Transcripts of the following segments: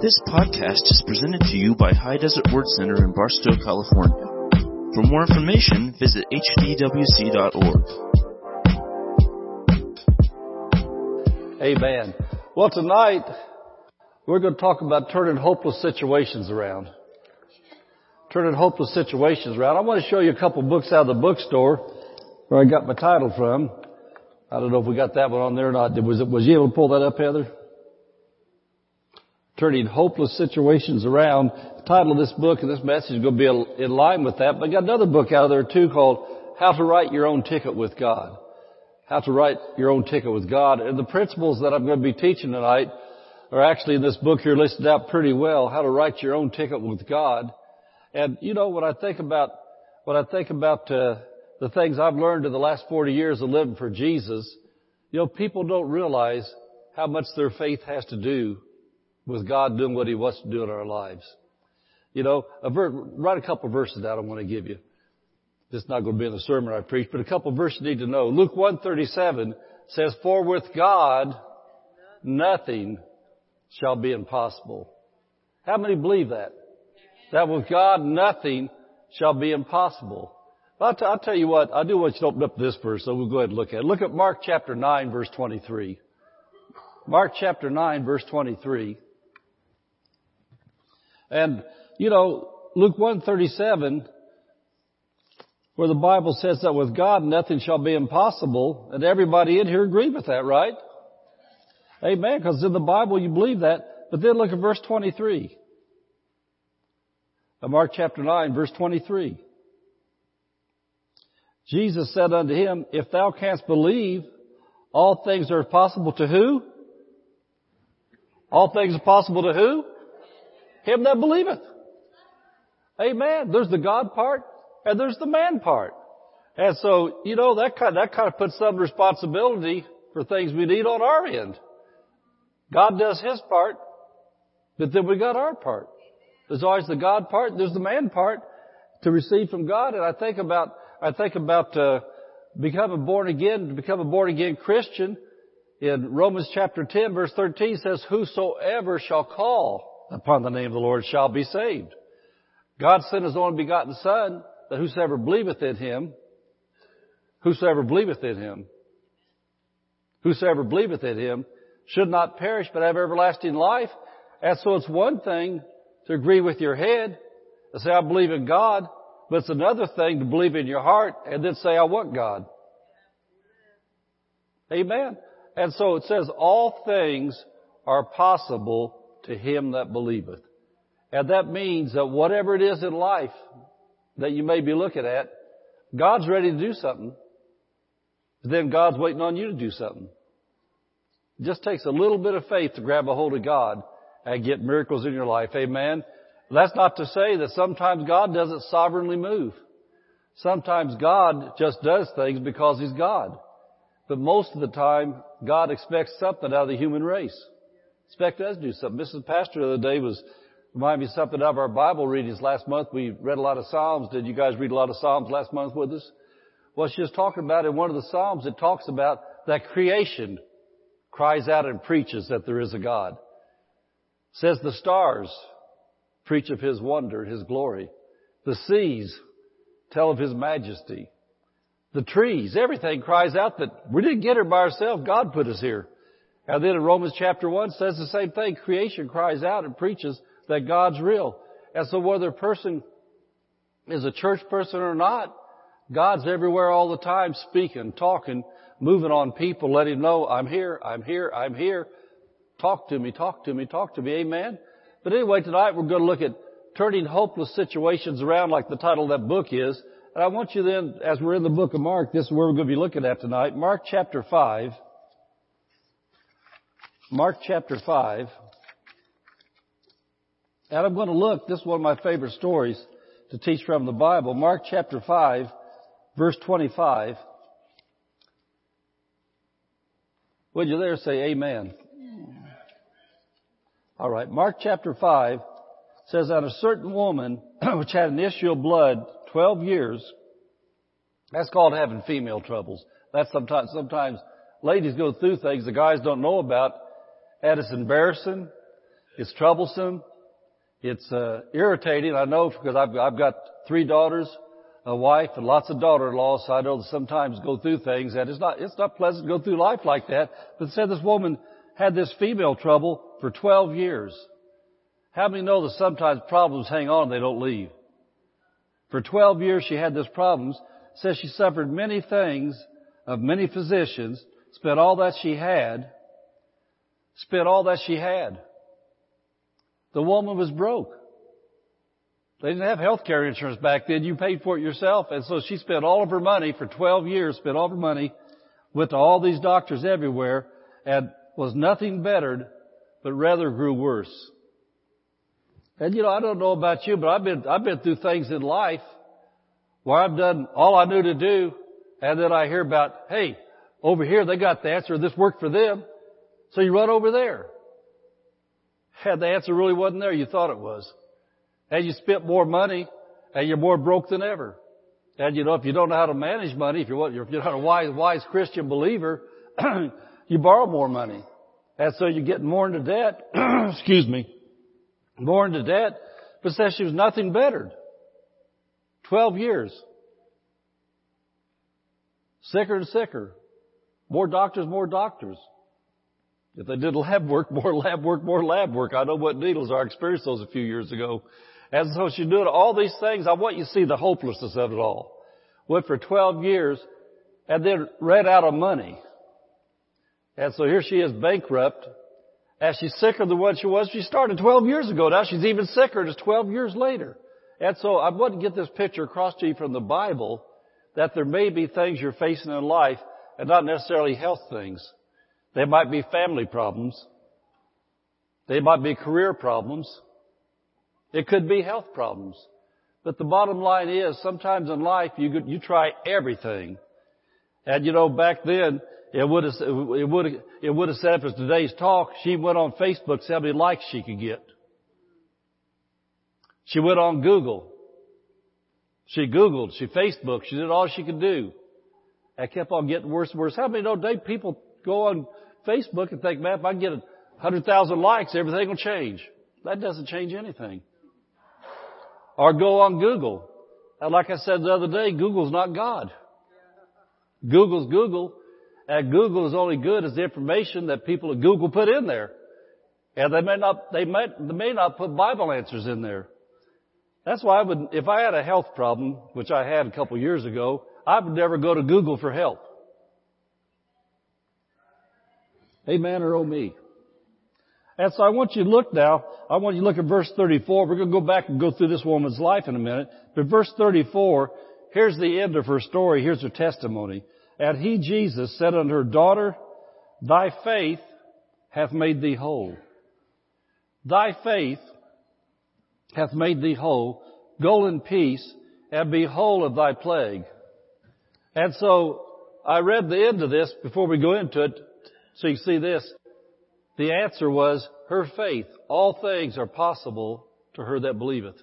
This podcast is presented to you by High Desert Word Center in Barstow, California. For more information, visit hdwc.org. Amen. Well, tonight we're going to talk about turning hopeless situations around. Turning hopeless situations around. I want to show you a couple books out of the bookstore where I got my title from. I don't know if we got that one on there or not. Was, it, was you able to pull that up, Heather? Turning hopeless situations around. The title of this book and this message is going to be in line with that. But I got another book out there too called How to Write Your Own Ticket with God. How to Write Your Own Ticket with God. And the principles that I'm going to be teaching tonight are actually in this book here listed out pretty well. How to write your own ticket with God. And you know, when I think about, when I think about, uh, the things I've learned in the last 40 years of living for Jesus, you know, people don't realize how much their faith has to do with God doing what He wants to do in our lives. You know, a ver- write a couple verses out I want to give you. This is not going to be in the sermon I preach, but a couple verses you need to know. Luke 137 says, For with God nothing shall be impossible. How many believe that? That with God nothing shall be impossible. I'll, t- I'll tell you what, I do want you to open up this verse, so we'll go ahead and look at it. Look at Mark chapter 9 verse 23. Mark chapter 9 verse 23. And, you know, Luke 137, where the Bible says that with God nothing shall be impossible, and everybody in here agreed with that, right? Amen, because in the Bible you believe that. But then look at verse 23. Mark chapter 9 verse 23. Jesus said unto him, If thou canst believe, all things are possible to who? All things are possible to who? Him that believeth. Amen. There's the God part and there's the man part. And so, you know, that kind, that kind of puts some responsibility for things we need on our end. God does His part, but then we got our part. There's always the God part, there's the man part to receive from God. And I think about I think about uh, becoming born again, to become a born again Christian. In Romans chapter 10 verse 13 says, whosoever shall call upon the name of the Lord shall be saved. God sent his only begotten son that whosoever believeth in him, whosoever believeth in him, whosoever believeth in him should not perish but have everlasting life. And so it's one thing to agree with your head and say, I believe in God, but it's another thing to believe in your heart and then say, I want God. Amen. And so it says, all things are possible to him that believeth. And that means that whatever it is in life that you may be looking at, God's ready to do something. Then God's waiting on you to do something. It just takes a little bit of faith to grab a hold of God and get miracles in your life. Amen. That's not to say that sometimes God doesn't sovereignly move. Sometimes God just does things because He's God. But most of the time, God expects something out of the human race. Expect us to do something. Mrs. Pastor the other day was reminding me something of our Bible readings last month. We read a lot of Psalms. Did you guys read a lot of Psalms last month with us? Well, she was talking about in one of the Psalms, it talks about that creation cries out and preaches that there is a God. Says the stars preach of His wonder, His glory. The seas tell of His majesty. The trees, everything cries out that we didn't get here by ourselves. God put us here. And then in Romans chapter 1 says the same thing. Creation cries out and preaches that God's real. And so whether a person is a church person or not, God's everywhere all the time speaking, talking, moving on people, letting them know, I'm here, I'm here, I'm here. Talk to me, talk to me, talk to me. Amen. But anyway, tonight we're going to look at turning hopeless situations around like the title of that book is. And I want you then, as we're in the book of Mark, this is where we're going to be looking at tonight. Mark chapter 5. Mark chapter 5. And I'm going to look, this is one of my favorite stories to teach from the Bible. Mark chapter 5, verse 25. Would you there say amen? All right. Mark chapter 5 says that a certain woman which had an issue of blood 12 years, that's called having female troubles. That's sometimes, sometimes ladies go through things the guys don't know about and it's embarrassing It's troublesome. It's uh, irritating. I know because I've, I've got three daughters, a wife, and lots of daughter-in-laws. So I know that sometimes go through things, and it's not it's not pleasant to go through life like that. But said this woman had this female trouble for 12 years. How many know that sometimes problems hang on; they don't leave? For 12 years she had this problems. Says she suffered many things of many physicians, spent all that she had, spent all that she had. The woman was broke. They didn't have health care insurance back then. You paid for it yourself. And so she spent all of her money for 12 years, spent all of her money, went to all these doctors everywhere, and was nothing bettered, but rather grew worse. And you know, I don't know about you, but I've been, I've been through things in life where I've done all I knew to do, and then I hear about, hey, over here they got the answer, this worked for them. So you run over there. Had the answer really wasn't there, you thought it was. And you spent more money, and you're more broke than ever. And you know, if you don't know how to manage money, if you're, if you're not a wise, wise Christian believer, you borrow more money. And so you're getting more into debt, excuse me, more into debt, but says she was nothing bettered. Twelve years. Sicker and sicker. More doctors, more doctors. If they did lab work, more lab work, more lab work. I know what needles are. I experienced those a few years ago. And so she's doing all these things. I want you to see the hopelessness of it all. Went for 12 years and then ran out of money. And so here she is bankrupt. As she's sicker than what she was, she started 12 years ago. Now she's even sicker just 12 years later. And so I want to get this picture across to you from the Bible that there may be things you're facing in life and not necessarily health things. They might be family problems. They might be career problems. It could be health problems. But the bottom line is sometimes in life you, you try everything. And you know, back then, it would have, it would have, it would have said for today's talk, she went on Facebook, see how many likes she could get. She went on Google. She Googled, she Facebooked, she did all she could do. It kept on getting worse and worse. How many know people go on Facebook and think, man, if I get a hundred thousand likes, everything will change. That doesn't change anything. Or go on Google. And like I said the other day, Google's not God. Google's Google. And Google is only good as the information that people at Google put in there. And they may not, they may, they may not put Bible answers in there. That's why I would, if I had a health problem, which I had a couple years ago, I would never go to Google for help. Amen or oh me. And so I want you to look now, I want you to look at verse 34. We're going to go back and go through this woman's life in a minute. But verse 34, here's the end of her story. Here's her testimony. And he, Jesus, said unto her, Daughter, thy faith hath made thee whole. Thy faith hath made thee whole. Go in peace and be whole of thy plague. And so I read the end of this before we go into it so you see this. The answer was her faith. All things are possible to her that believeth.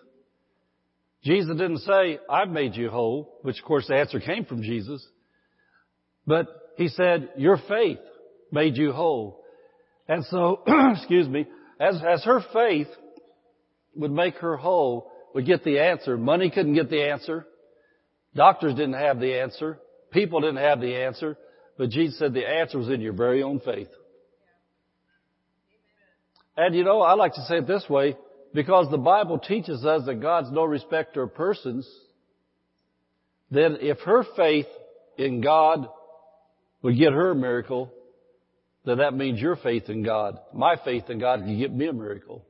Jesus didn't say, I've made you whole, which of course the answer came from Jesus. But he said, your faith made you whole. And so, excuse me, as, as her faith would make her whole, would get the answer. Money couldn't get the answer. Doctors didn't have the answer. People didn't have the answer. But Jesus said the answer was in your very own faith. And you know, I like to say it this way, because the Bible teaches us that God's no respecter of persons, then if her faith in God would get her a miracle, then that means your faith in God, my faith in God can get me a miracle.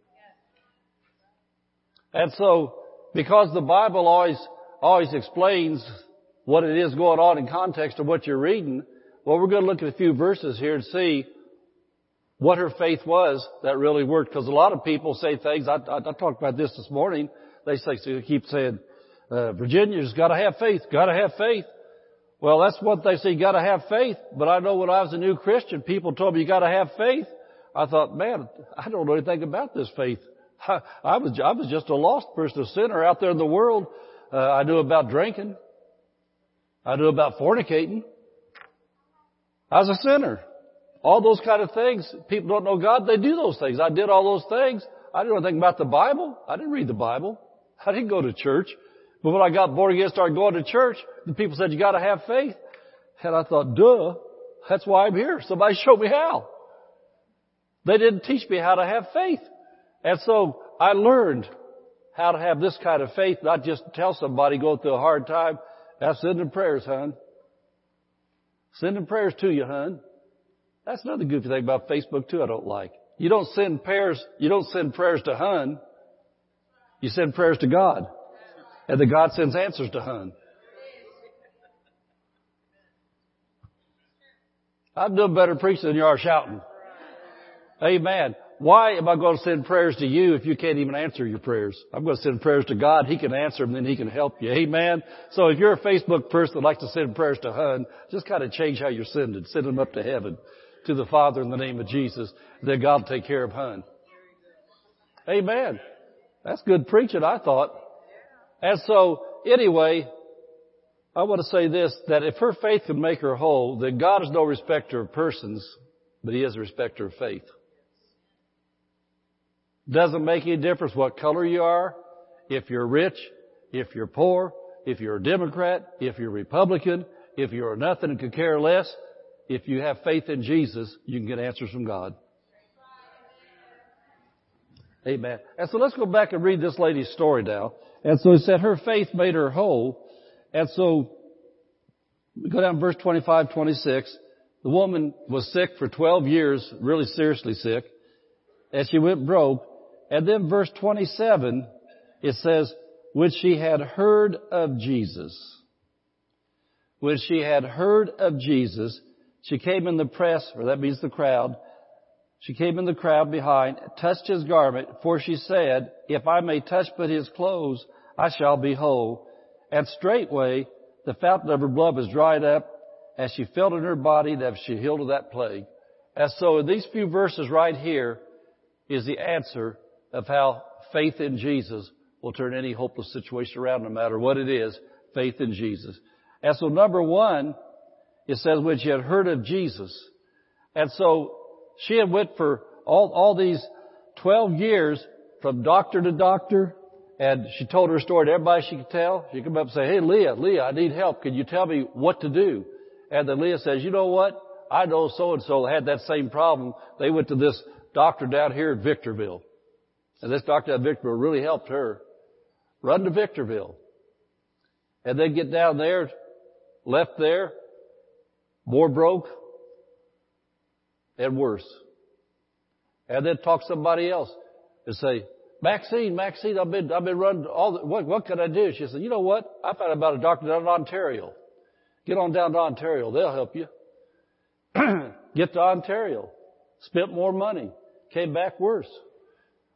And so, because the Bible always, always explains what it is going on in context of what you're reading, well, we're going to look at a few verses here and see what her faith was that really worked. Because a lot of people say things. I, I, I talked about this this morning. They say, so keep saying, uh, Virginia's got to have faith. Got to have faith. Well, that's what they say. Got to have faith. But I know when I was a new Christian, people told me you got to have faith. I thought, man, I don't know anything about this faith. I, I was I was just a lost person, a sinner out there in the world. Uh, I knew about drinking. I knew about fornicating. I was a sinner. All those kind of things. People don't know God. They do those things. I did all those things. I didn't know anything about the Bible. I didn't read the Bible. I didn't go to church. But when I got born again, started going to church, the people said, you gotta have faith. And I thought, duh, that's why I'm here. Somebody showed me how. They didn't teach me how to have faith. And so I learned how to have this kind of faith, not just tell somebody going through a hard time, that's in the prayers, hon. Sending prayers to you, hun. That's another goofy thing about Facebook too I don't like. You don't send prayers, you don't send prayers to Hun. You send prayers to God. And the God sends answers to Hun. I'm doing better preaching than you are shouting. Amen. Why am I going to send prayers to you if you can't even answer your prayers? I'm going to send prayers to God. He can answer them, then He can help you. Amen. So if you're a Facebook person that likes to send prayers to Hun, just kind of change how you're sending. Send them up to heaven to the Father in the name of Jesus, then God will take care of Hun. Amen. That's good preaching, I thought. And so, anyway, I want to say this, that if her faith can make her whole, then God is no respecter of persons, but He is a respecter of faith. Doesn't make any difference what color you are, if you're rich, if you're poor, if you're a Democrat, if you're Republican, if you're nothing and could care less, if you have faith in Jesus, you can get answers from God. Amen. And so let's go back and read this lady's story now. And so it said her faith made her whole. And so we go down verse 25, 26. The woman was sick for 12 years, really seriously sick, and she went broke. And then verse 27, it says, when she had heard of Jesus, when she had heard of Jesus, she came in the press, or that means the crowd. She came in the crowd behind, touched his garment, for she said, If I may touch but his clothes, I shall be whole. And straightway the fountain of her blood was dried up, as she felt in her body that she healed of that plague. And so in these few verses right here is the answer of how faith in Jesus will turn any hopeless situation around no matter what it is, faith in Jesus. And so number one, it says when she had heard of Jesus. And so she had went for all, all these 12 years from doctor to doctor and she told her story to everybody she could tell. She come up and say, hey Leah, Leah, I need help. Can you tell me what to do? And then Leah says, you know what? I know so and so had that same problem. They went to this doctor down here at Victorville. And this doctor at Victorville really helped her. Run to Victorville. And then get down there, left there, more broke, and worse. And then talk somebody else and say, Maxine, Maxine, I've been, I've been running all the, what, what can I do? She said, you know what? I found out about a doctor down in Ontario. Get on down to Ontario. They'll help you. Get to Ontario. Spent more money. Came back worse.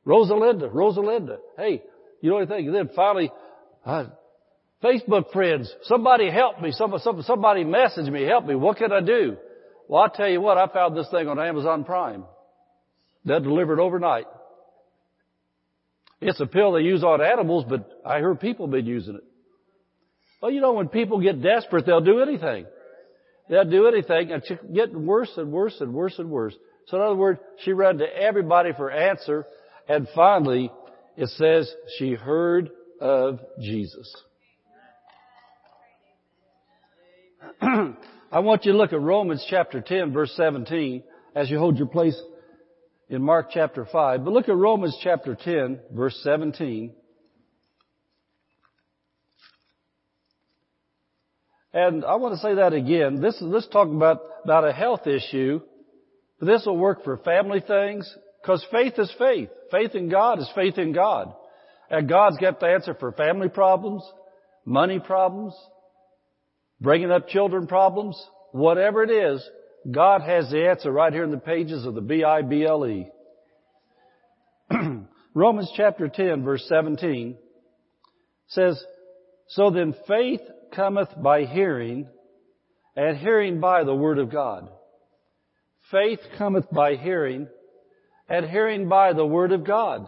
Rosalinda, Rosalinda. Hey, you know anything? Then finally, I, Facebook friends, somebody help me. Somebody, somebody message me, help me. What can I do? Well, I'll tell you what, I found this thing on Amazon Prime. They're delivered overnight. It's a pill they use on animals, but I heard people been using it. Well, you know, when people get desperate, they'll do anything. They'll do anything, and it's getting worse and worse and worse and worse. So in other words, she ran to everybody for answer, and finally, it says she heard of Jesus. I want you to look at Romans chapter 10 verse 17 as you hold your place in Mark chapter 5. But look at Romans chapter 10 verse 17. And I want to say that again. This is, let's talk about, about a health issue. This will work for family things because faith is faith. Faith in God is faith in God. And God's got the answer for family problems, money problems, bringing up children problems, whatever it is, God has the answer right here in the pages of the B-I-B-L-E. Romans chapter 10 verse 17 says, So then faith cometh by hearing, and hearing by the word of God. Faith cometh by hearing, and hearing by the word of God.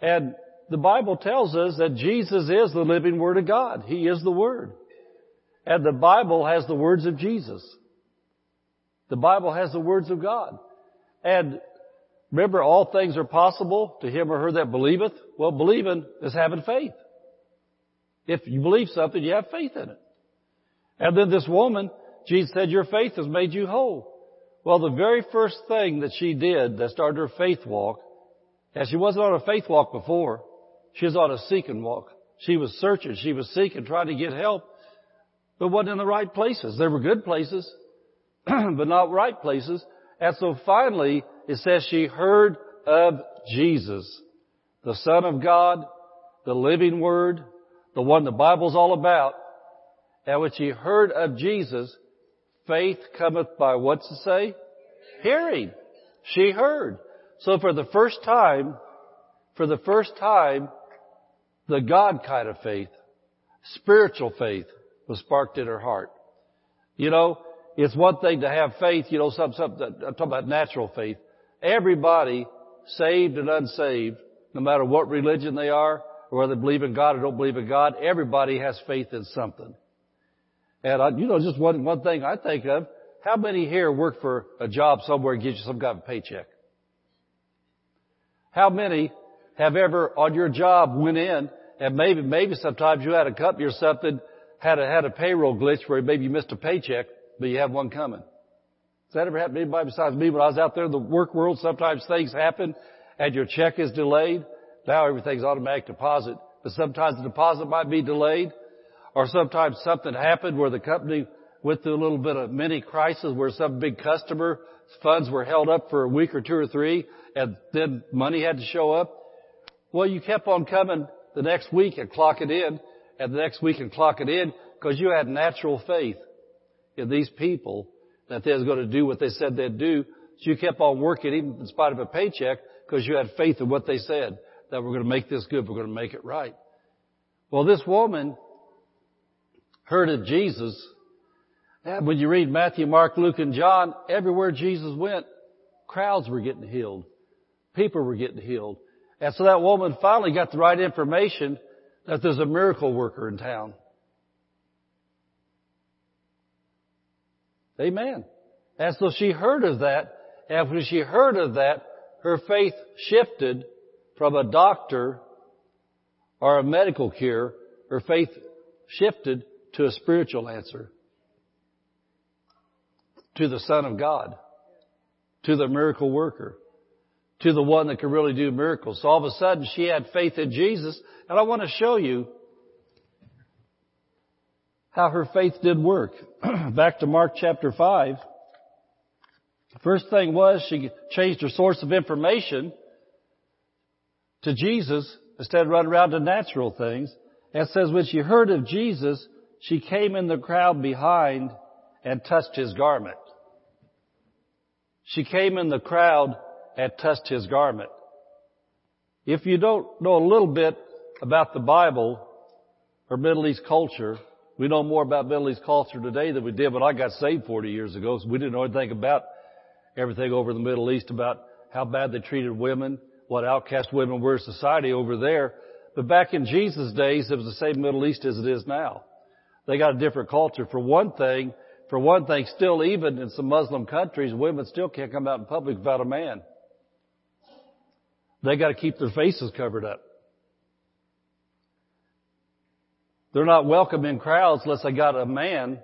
And the Bible tells us that Jesus is the living word of God. He is the word. And the Bible has the words of Jesus. The Bible has the words of God. And Remember, all things are possible to him or her that believeth. Well, believing is having faith. If you believe something, you have faith in it. And then this woman, Jesus said, your faith has made you whole. Well, the very first thing that she did that started her faith walk, and she wasn't on a faith walk before, she was on a seeking walk. She was searching, she was seeking, trying to get help, but wasn't in the right places. There were good places, but not right places. And so finally, it says she heard of Jesus, the Son of God, the living Word, the one the Bible's all about. And when she heard of Jesus, faith cometh by what's to say? Hearing. She heard. So for the first time, for the first time, the God kind of faith, spiritual faith was sparked in her heart. You know, it's one thing to have faith, you know, some, some, I'm talking about natural faith. Everybody, saved and unsaved, no matter what religion they are, or whether they believe in God or don't believe in God, everybody has faith in something. And I, you know, just one, one thing I think of, how many here work for a job somewhere and gives you some kind of paycheck? How many have ever on your job went in and maybe, maybe sometimes you had a company or something had a, had a payroll glitch where maybe you missed a paycheck, but you have one coming. Has that ever happened to anybody besides me when I was out there in the work world? Sometimes things happen and your check is delayed. Now everything's automatic deposit, but sometimes the deposit might be delayed or sometimes something happened where the company went through a little bit of mini crisis where some big customer funds were held up for a week or two or three and then money had to show up. Well, you kept on coming the next week and clock it in and the next week and clock it in because you had natural faith in these people that they was going to do what they said they'd do. So you kept on working even in spite of a paycheck because you had faith in what they said that we're going to make this good. We're going to make it right. Well, this woman heard of Jesus. When you read Matthew, Mark, Luke, and John, everywhere Jesus went, crowds were getting healed. People were getting healed. And so that woman finally got the right information that there's a miracle worker in town. Amen. And so she heard of that, and when she heard of that, her faith shifted from a doctor or a medical cure, her faith shifted to a spiritual answer. To the Son of God. To the miracle worker. To the one that can really do miracles. So all of a sudden she had faith in Jesus, and I want to show you how her faith did work. Back to Mark chapter 5. The first thing was she changed her source of information to Jesus instead of running around to natural things. And it says when she heard of Jesus, she came in the crowd behind and touched his garment. She came in the crowd and touched his garment. If you don't know a little bit about the Bible or Middle East culture, we know more about Middle East culture today than we did when I got saved 40 years ago. So we didn't know anything about everything over the Middle East about how bad they treated women, what outcast women were in society over there. But back in Jesus' days, it was the same Middle East as it is now. They got a different culture. For one thing, for one thing, still even in some Muslim countries, women still can't come out in public without a man. They got to keep their faces covered up. They're not welcome in crowds unless they got a man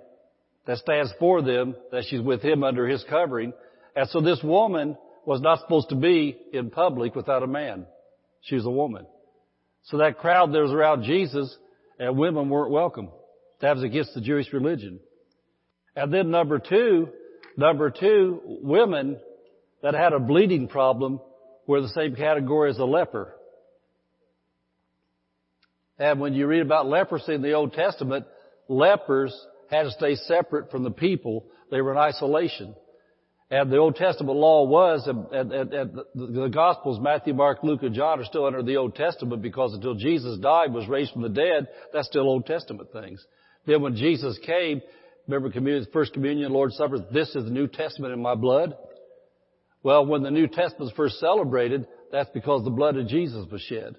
that stands for them, that she's with him under his covering. And so this woman was not supposed to be in public without a man. She was a woman. So that crowd that was around Jesus and women weren't welcome. That was against the Jewish religion. And then number two, number two, women that had a bleeding problem were the same category as a leper. And when you read about leprosy in the Old Testament, lepers had to stay separate from the people. They were in isolation. And the Old Testament law was, and, and, and the Gospels, Matthew, Mark, Luke, and John are still under the Old Testament because until Jesus died, was raised from the dead, that's still Old Testament things. Then when Jesus came, remember communion, first communion, Lord's Supper, this is the New Testament in my blood. Well, when the New Testament was first celebrated, that's because the blood of Jesus was shed.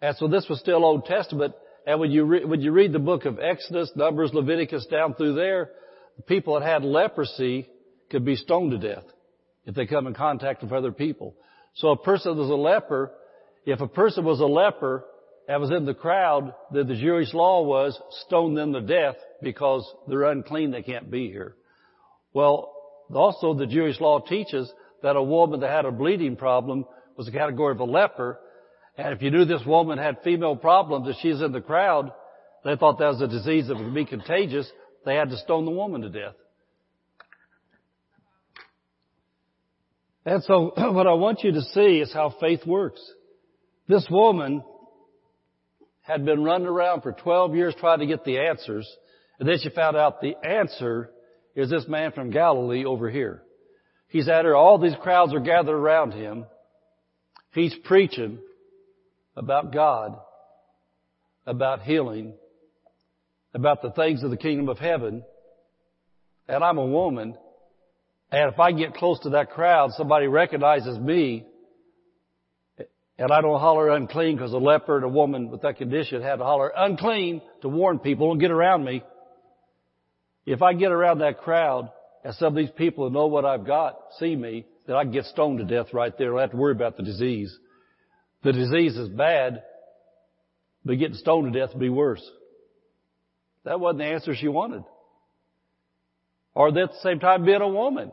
And so this was still Old Testament. And when you, re- when you read the book of Exodus, Numbers, Leviticus down through there, the people that had leprosy could be stoned to death if they come in contact with other people. So a person that was a leper, if a person was a leper and was in the crowd, that the Jewish law was stone them to death because they're unclean, they can't be here. Well, also the Jewish law teaches that a woman that had a bleeding problem was a category of a leper, and if you knew this woman had female problems and she's in the crowd, they thought that was a disease that would be contagious, they had to stone the woman to death. And so what I want you to see is how faith works. This woman had been running around for 12 years trying to get the answers, and then she found out the answer is this man from Galilee over here. He's at her, all these crowds are gathered around him. He's preaching about God, about healing, about the things of the kingdom of heaven, and I'm a woman, and if I get close to that crowd, somebody recognizes me, and I don't holler unclean because a leper and a woman with that condition had to holler unclean to warn people, don't get around me. If I get around that crowd, and some of these people who know what I've got see me, then I get stoned to death right there. I don't have to worry about the disease. The disease is bad, but getting stoned to death would be worse. That wasn't the answer she wanted. Or at the same time being a woman.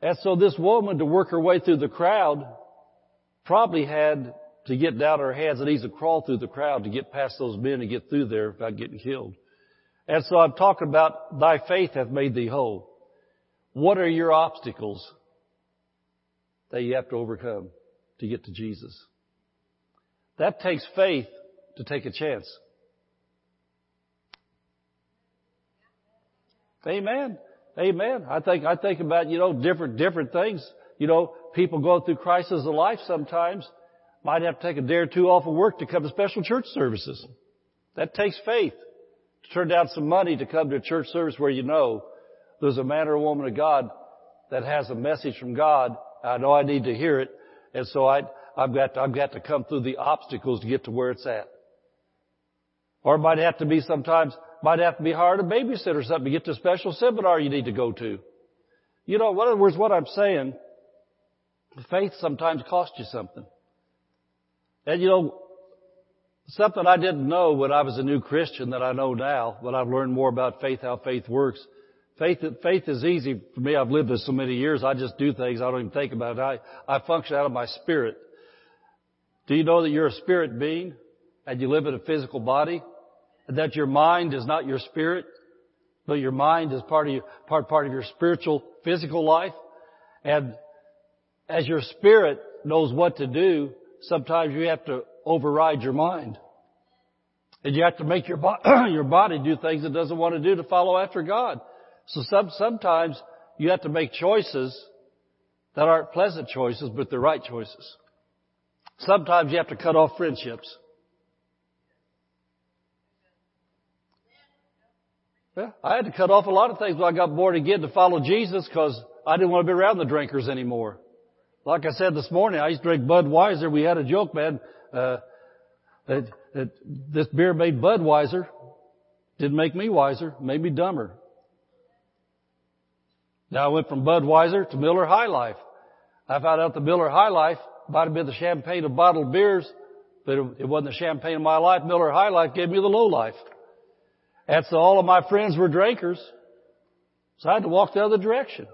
And so this woman to work her way through the crowd probably had to get down her hands and knees and crawl through the crowd to get past those men and get through there without getting killed. And so I'm talking about thy faith hath made thee whole. What are your obstacles that you have to overcome to get to Jesus? That takes faith to take a chance. Amen. Amen. I think, I think about, you know, different, different things. You know, people going through crisis of life sometimes might have to take a day or two off of work to come to special church services. That takes faith. To turn down some money to come to a church service where you know there's a man or a woman of God that has a message from God. I know I need to hear it. And so I, I've got to, I've got to come through the obstacles to get to where it's at. Or it might have to be sometimes might have to be hired a babysitter or something to get to a special seminar you need to go to. You know, in other words, what I'm saying, faith sometimes costs you something. And you know, something I didn't know when I was a new Christian that I know now, but I've learned more about faith, how faith works. Faith, faith is easy for me. I've lived this so many years. I just do things. I don't even think about it. I, I function out of my spirit. Do you know that you're a spirit being and you live in a physical body? That your mind is not your spirit, but your mind is part of your, part, part of your spiritual, physical life. And as your spirit knows what to do, sometimes you have to override your mind. And you have to make your, bo- your body do things it doesn't want to do to follow after God. So some, sometimes you have to make choices that aren't pleasant choices, but they're right choices. Sometimes you have to cut off friendships. Yeah, I had to cut off a lot of things when I got born again to follow Jesus because I didn't want to be around the drinkers anymore. Like I said this morning, I used to drink Budweiser. We had a joke, man, uh, that, that this beer made Budweiser. Didn't make me wiser, made me dumber. Now I went from Budweiser to Miller High Life. I found out the Miller High Life might have been the champagne of bottled beers, but it wasn't the champagne of my life. Miller High Life gave me the low life. So all of my friends were drinkers. So I had to walk the other direction.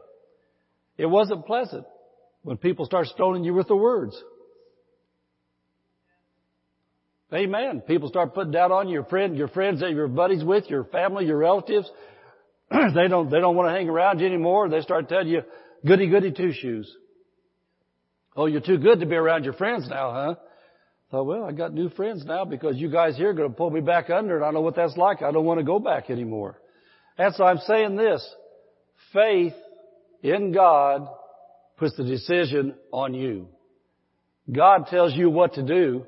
It wasn't pleasant when people start stoning you with the words. Amen. People start putting down on your friend, your friends that you're buddies with, your family, your relatives. they don't, they don't want to hang around you anymore. They start telling you, goody goody two shoes. Oh, you're too good to be around your friends now, huh? Thought, well, I got new friends now because you guys here are going to pull me back under and I know what that's like. I don't want to go back anymore. And so I'm saying this. Faith in God puts the decision on you. God tells you what to do.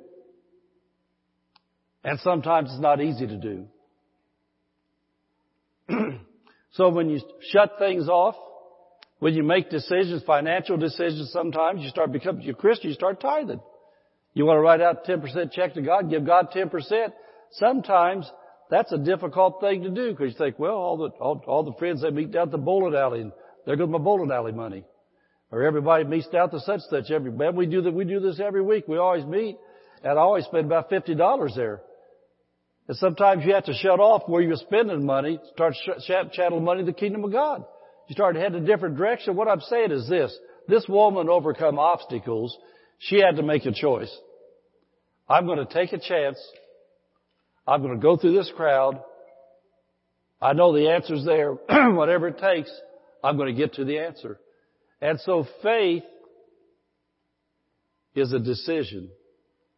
And sometimes it's not easy to do. so when you shut things off, when you make decisions, financial decisions sometimes, you start becoming a Christian, you start tithing. You want to write out 10% check to God, give God 10%. Sometimes that's a difficult thing to do because you think, well, all the, all, all the friends they meet down at the bowling alley, and there goes my bowling alley money. Or everybody meets down to such such every, man, we do that, we do this every week. We always meet. And I always spend about $50 there. And sometimes you have to shut off where you're spending money, start sh- money to the kingdom of God. You start heading a different direction. What I'm saying is this. This woman overcome obstacles. She had to make a choice. I'm going to take a chance. I'm going to go through this crowd. I know the answer's there. Whatever it takes, I'm going to get to the answer. And so faith is a decision.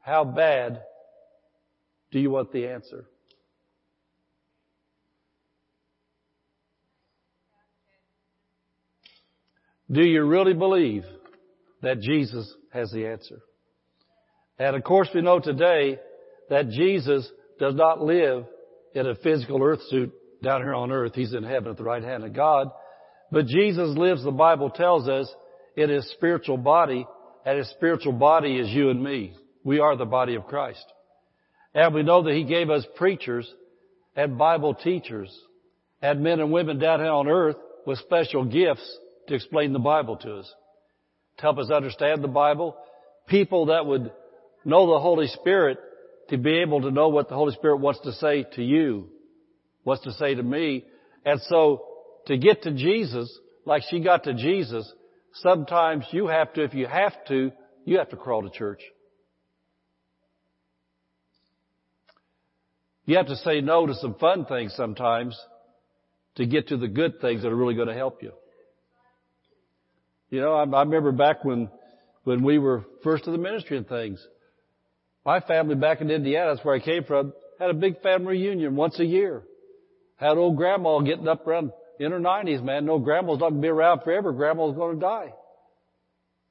How bad do you want the answer? Do you really believe that Jesus has the answer? And of course we know today that Jesus does not live in a physical earth suit down here on earth. He's in heaven at the right hand of God. But Jesus lives, the Bible tells us, in his spiritual body, and his spiritual body is you and me. We are the body of Christ. And we know that He gave us preachers and Bible teachers and men and women down here on earth with special gifts to explain the Bible to us, to help us understand the Bible, people that would know the Holy Spirit to be able to know what the Holy Spirit wants to say to you, wants to say to me. And so to get to Jesus, like she got to Jesus, sometimes you have to, if you have to, you have to crawl to church. You have to say no to some fun things sometimes to get to the good things that are really going to help you. You know, I, I remember back when, when we were first to the ministry and things. My family back in Indiana, that's where I came from, had a big family reunion once a year. Had old grandma getting up around in her nineties, man. No, grandma's not going to be around forever. Grandma's going to die.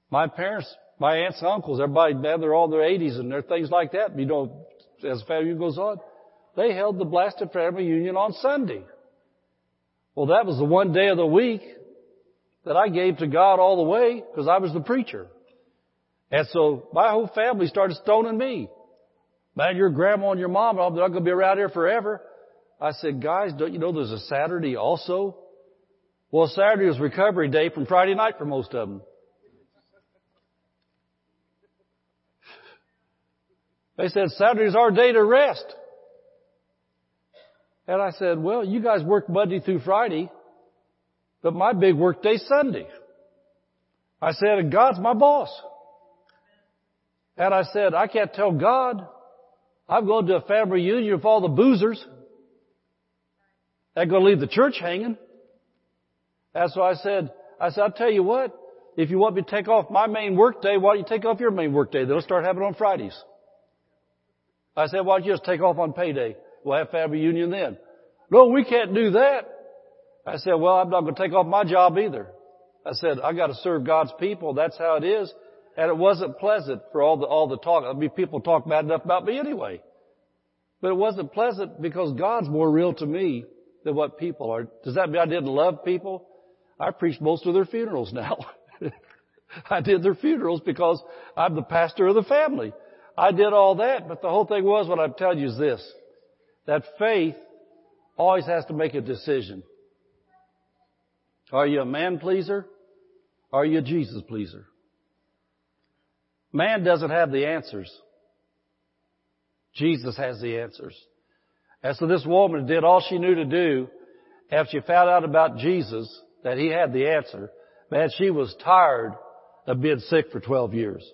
My parents, my aunts and uncles, everybody, man, they're all in their eighties and there are things like that. You know, as the family goes on. They held the blasted family reunion on Sunday. Well, that was the one day of the week that I gave to God all the way because I was the preacher. And so my whole family started stoning me. Man, your grandma and your mom are not going to be around here forever. I said, guys, don't you know there's a Saturday also? Well, Saturday was recovery day from Friday night for most of them. They said Saturday's our day to rest. And I said, well, you guys work Monday through Friday, but my big work day's Sunday. I said, and God's my boss. And I said, I can't tell God I'm going to a family reunion with all the boozers. They're going to leave the church hanging. And so I said, I said, I'll tell you what, if you want me to take off my main work day, why don't you take off your main work day? They'll start having on Fridays. I said, why don't you just take off on payday? We'll have family reunion then. No, we can't do that. I said, well, I'm not going to take off my job either. I said, I got to serve God's people. That's how it is. And it wasn't pleasant for all the, all the talk. I mean, people talk bad enough about me anyway. But it wasn't pleasant because God's more real to me than what people are. Does that mean I didn't love people? I preached most of their funerals now. I did their funerals because I'm the pastor of the family. I did all that, but the whole thing was what I'm telling you is this that faith always has to make a decision. Are you a man pleaser? Are you a Jesus pleaser? Man doesn't have the answers. Jesus has the answers. And so this woman did all she knew to do after she found out about Jesus, that he had the answer. Man, she was tired of being sick for 12 years.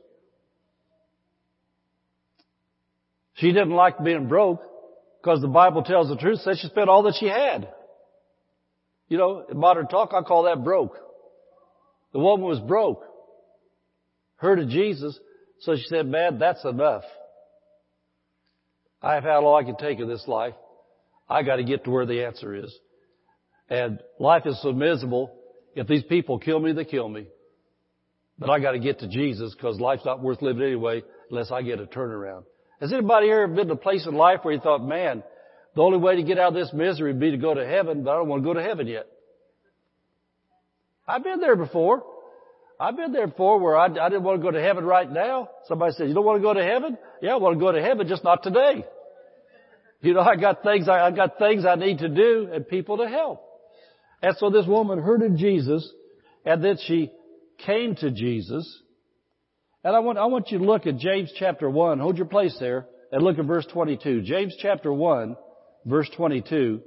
She didn't like being broke. Because the Bible tells the truth, says she spent all that she had. You know, in modern talk, I call that broke. The woman was broke. Heard of Jesus, so she said, man, that's enough. I've had all I can take of this life. I gotta get to where the answer is. And life is so miserable. If these people kill me, they kill me. But I gotta get to Jesus because life's not worth living anyway unless I get a turnaround. Has anybody here been to a place in life where you thought, man, the only way to get out of this misery would be to go to heaven, but I don't want to go to heaven yet? I've been there before. I've been there before where I, I didn't want to go to heaven right now. Somebody said, you don't want to go to heaven? Yeah, I want to go to heaven, just not today. You know, I got things, I, I got things I need to do and people to help. And so this woman heard of Jesus and then she came to Jesus. And I want, I want you to look at James chapter 1. Hold your place there and look at verse 22. James chapter 1, verse 22.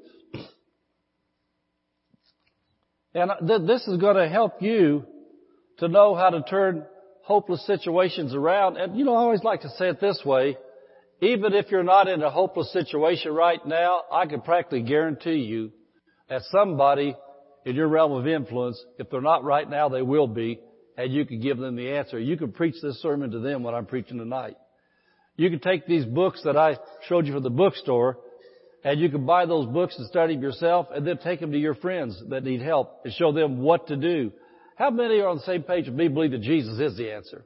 And th- this is going to help you to know how to turn hopeless situations around. And you know, I always like to say it this way. Even if you're not in a hopeless situation right now, I can practically guarantee you that somebody in your realm of influence, if they're not right now, they will be, and you can give them the answer. You can preach this sermon to them what I'm preaching tonight. You can take these books that I showed you from the bookstore, and you can buy those books and study them yourself, and then take them to your friends that need help and show them what to do. How many are on the same page with me believe that Jesus is the answer?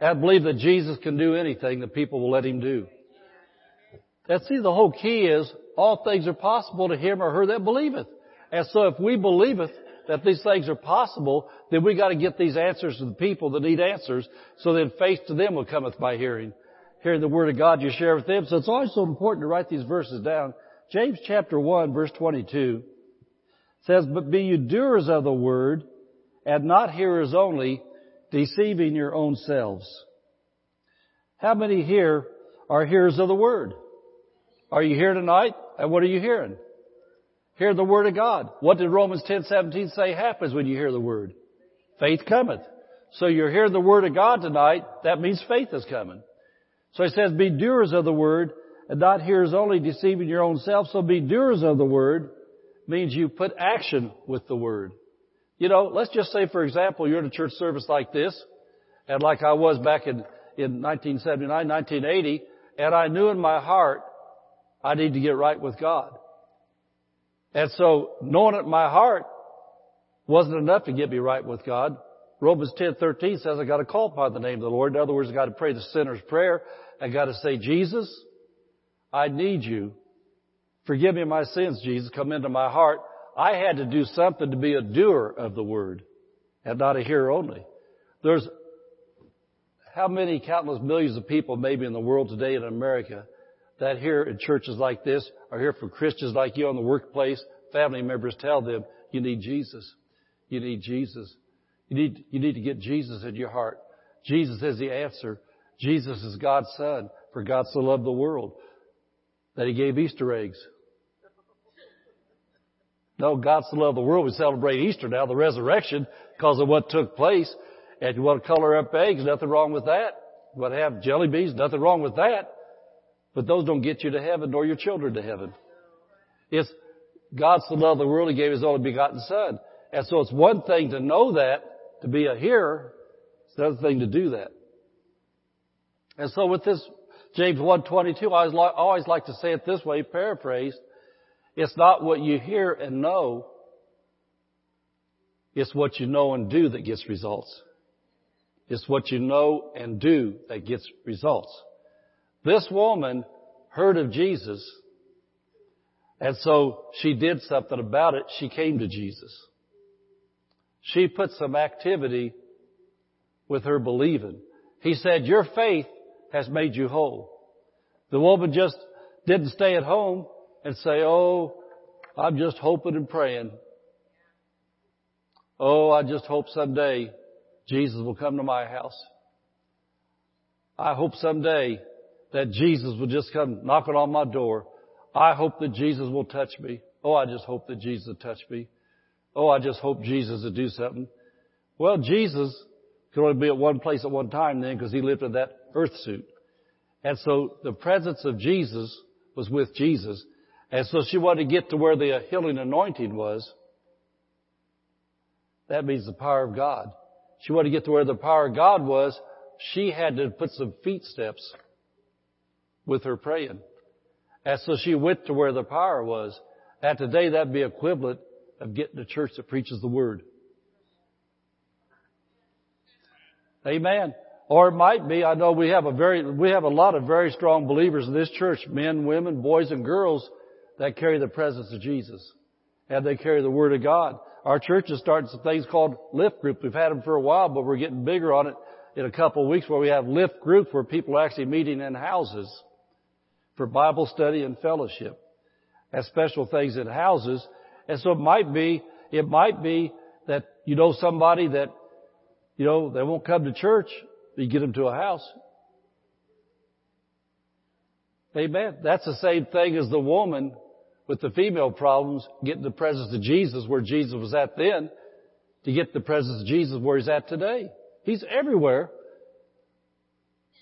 I believe that Jesus can do anything that people will let him do. And see, the whole key is all things are possible to him or her that believeth. And so if we believeth that these things are possible, then we got to get these answers to the people that need answers. So then faith to them will cometh by hearing. Hearing the word of God you share with them. So it's always so important to write these verses down. James chapter 1 verse 22 says, But be you doers of the word and not hearers only, deceiving your own selves. How many here are hearers of the word? Are you here tonight? And what are you hearing? Hear the word of God. What did Romans 10, 17 say happens when you hear the word? Faith cometh. So you're hearing the word of God tonight, that means faith is coming. So he says, be doers of the word and not hearers only deceiving your own self. So be doers of the word means you put action with the word. You know, let's just say, for example, you're in a church service like this, and like I was back in, in 1979, 1980, and I knew in my heart I need to get right with God. And so, knowing it in my heart wasn't enough to get me right with God. Romans 10:13 says I got to call upon the name of the Lord. In other words, I got to pray the sinner's prayer. I got to say, Jesus, I need you. Forgive me my sins, Jesus. Come into my heart. I had to do something to be a doer of the word and not a hearer only. There's how many countless millions of people maybe in the world today in America that hear in churches like this are here for Christians like you on the workplace, family members tell them you need Jesus. You need Jesus. You need, you need to get Jesus in your heart. Jesus is the answer. Jesus is God's son for God so loved the world that he gave Easter eggs. No, God so loved the world. We celebrate Easter now, the resurrection, because of what took place. And you want to color up eggs, nothing wrong with that. You want to have jelly beans, nothing wrong with that. But those don't get you to heaven, nor your children to heaven. It's God so loved the world, He gave His only begotten Son. And so it's one thing to know that, to be a hearer. It's another thing to do that. And so with this, James 1.22, I always like to say it this way, paraphrased. It's not what you hear and know. It's what you know and do that gets results. It's what you know and do that gets results. This woman heard of Jesus, and so she did something about it. She came to Jesus. She put some activity with her believing. He said, your faith has made you whole. The woman just didn't stay at home and say, oh, I'm just hoping and praying. Oh, I just hope someday Jesus will come to my house. I hope someday that Jesus will just come knocking on my door. I hope that Jesus will touch me. Oh, I just hope that Jesus will touch me. Oh, I just hope Jesus will do something. Well, Jesus could only be at one place at one time then because he lived in that earth suit. And so the presence of Jesus was with Jesus. And so she wanted to get to where the healing anointing was. That means the power of God. She wanted to get to where the power of God was. She had to put some feet steps with her praying. And so she went to where the power was. And today that'd be equivalent of getting a church that preaches the word. Amen. Or it might be, I know we have a very, we have a lot of very strong believers in this church, men, women, boys, and girls that carry the presence of Jesus. And they carry the Word of God. Our church is starting some things called lift group. We've had them for a while, but we're getting bigger on it in a couple of weeks where we have lift groups where people are actually meeting in houses for Bible study and fellowship. Have special things in houses. And so it might be, it might be that you know somebody that You know, they won't come to church. You get them to a house. Amen. That's the same thing as the woman with the female problems getting the presence of Jesus where Jesus was at then to get the presence of Jesus where he's at today. He's everywhere.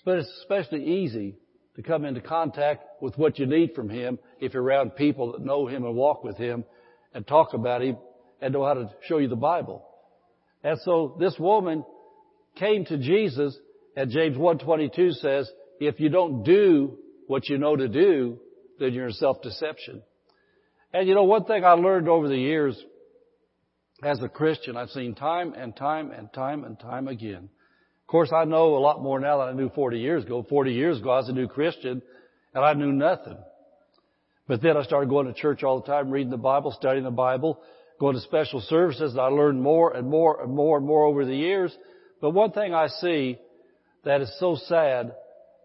But it's especially easy to come into contact with what you need from him if you're around people that know him and walk with him and talk about him and know how to show you the Bible. And so this woman came to Jesus and James 1.22 says, if you don't do what you know to do, then you're in self-deception. And you know, one thing I learned over the years as a Christian, I've seen time and time and time and time again. Of course, I know a lot more now than I knew 40 years ago. 40 years ago, I was a new Christian and I knew nothing. But then I started going to church all the time, reading the Bible, studying the Bible, going to special services, and I learned more and more and more and more over the years. But one thing I see that is so sad,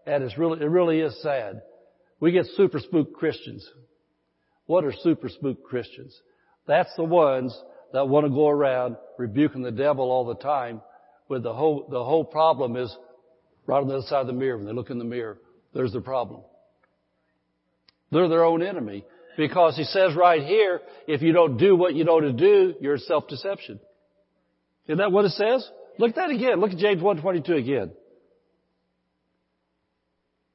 and it's really, it really is sad. We get super spooked Christians. What are super spook Christians? That's the ones that want to go around rebuking the devil all the time with the whole, the whole problem is right on the other side of the mirror. When they look in the mirror, there's the problem. They're their own enemy because he says right here, if you don't do what you know to do, you're self-deception. Isn't that what it says? Look at that again. Look at James 122 again.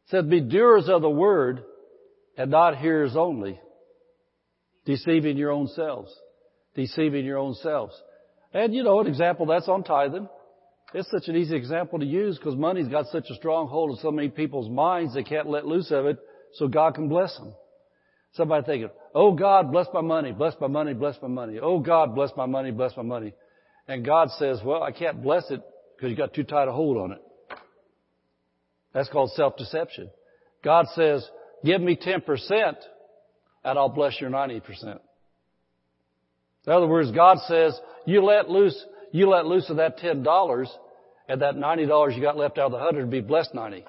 It says, be doers of the word and not hearers only, deceiving your own selves. Deceiving your own selves. And you know, an example that's on tithing. It's such an easy example to use because money's got such a strong hold of so many people's minds they can't let loose of it so God can bless them. Somebody thinking, oh God, bless my money, bless my money, bless my money. Oh God, bless my money, bless my money. And God says, well, I can't bless it because you got too tight a hold on it. That's called self-deception. God says, give me 10% and I'll bless your 90%. In other words, God says, you let loose, you let loose of that $10 and that $90 you got left out of the 100 be blessed 90.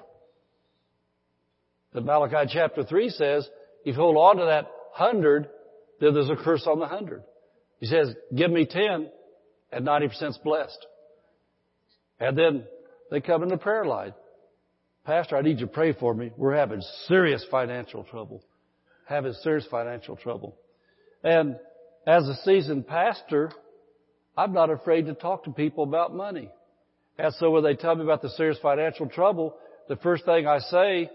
But Malachi chapter 3 says, if you hold on to that 100, then there's a curse on the 100. He says, give me 10 and 90% is blessed. And then they come in the prayer line. Pastor, I need you to pray for me. We're having serious financial trouble. Having serious financial trouble. And as a seasoned pastor, I'm not afraid to talk to people about money. And so when they tell me about the serious financial trouble, the first thing I say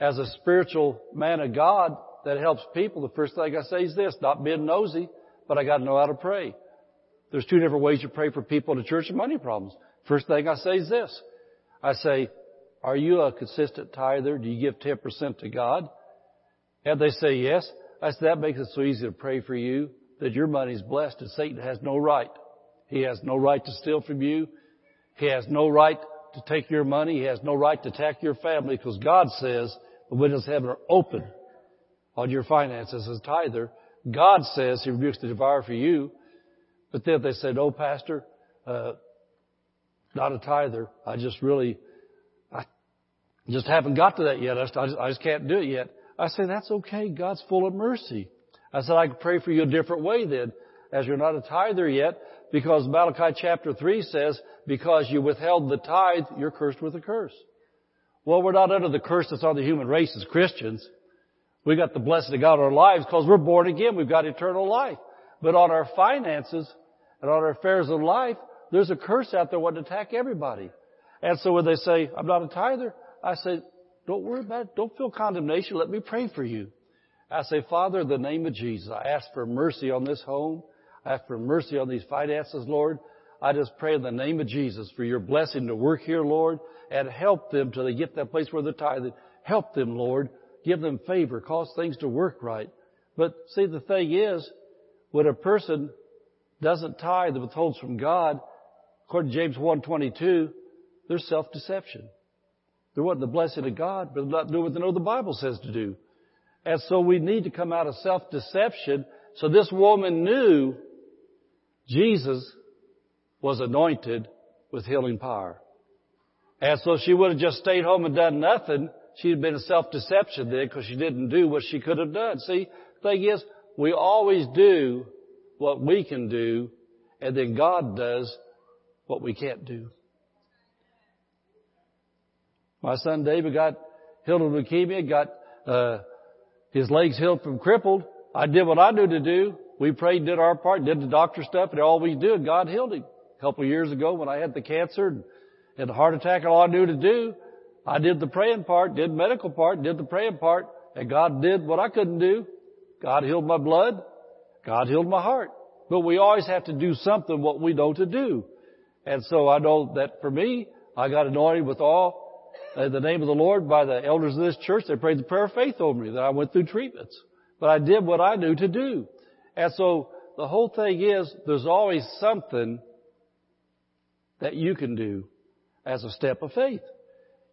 as a spiritual man of God that helps people, the first thing I say is this, not being nosy, but I gotta know how to pray. There's two different ways you pray for people in the church with money problems. First thing I say is this. I say, are you a consistent tither? Do you give 10% to God? And they say yes. I said, that makes it so easy to pray for you that your money's blessed and Satan has no right. He has no right to steal from you. He has no right to take your money. He has no right to attack your family because God says the windows of heaven are open on your finances as a tither. God says He rebukes the devourer for you. But then they said, oh pastor, uh, not a tither. I just really, I just haven't got to that yet. I just, I just can't do it yet. I say, that's okay. God's full of mercy. I said, I could pray for you a different way then, as you're not a tither yet, because Malachi chapter 3 says, because you withheld the tithe, you're cursed with a curse. Well, we're not under the curse that's on the human race as Christians. We got the blessing of God in our lives because we're born again. We've got eternal life. But on our finances and on our affairs of life, there's a curse out there wanting to attack everybody. And so when they say, I'm not a tither, I say, don't worry about it. Don't feel condemnation. Let me pray for you. I say, Father, in the name of Jesus, I ask for mercy on this home. I ask for mercy on these finances, Lord. I just pray in the name of Jesus for your blessing to work here, Lord, and help them till they get that place where they're tithing. Help them, Lord. Give them favor. Cause things to work right. But see, the thing is, when a person doesn't tithe and withholds from God, according to James 1.22, there's self-deception. They're wanting the blessing of God, but not doing what they know the Bible says to do. And so we need to come out of self-deception. So this woman knew Jesus was anointed with healing power. And so she would have just stayed home and done nothing. She'd have been in self-deception then because she didn't do what she could have done. See, the thing is, we always do what we can do and then God does what we can't do. My son David got healed of leukemia, got uh, his legs healed from crippled. I did what I knew to do. We prayed, did our part, did the doctor stuff, and all we did, God healed him. A couple of years ago when I had the cancer and had the heart attack, all I knew to do, I did the praying part, did medical part, did the praying part, and God did what I couldn't do. God healed my blood. God healed my heart. But we always have to do something what we know to do. And so I know that for me, I got anointed with all uh, the name of the Lord by the elders of this church. They prayed the prayer of faith over me that I went through treatments. But I did what I knew to do. And so the whole thing is there's always something that you can do as a step of faith.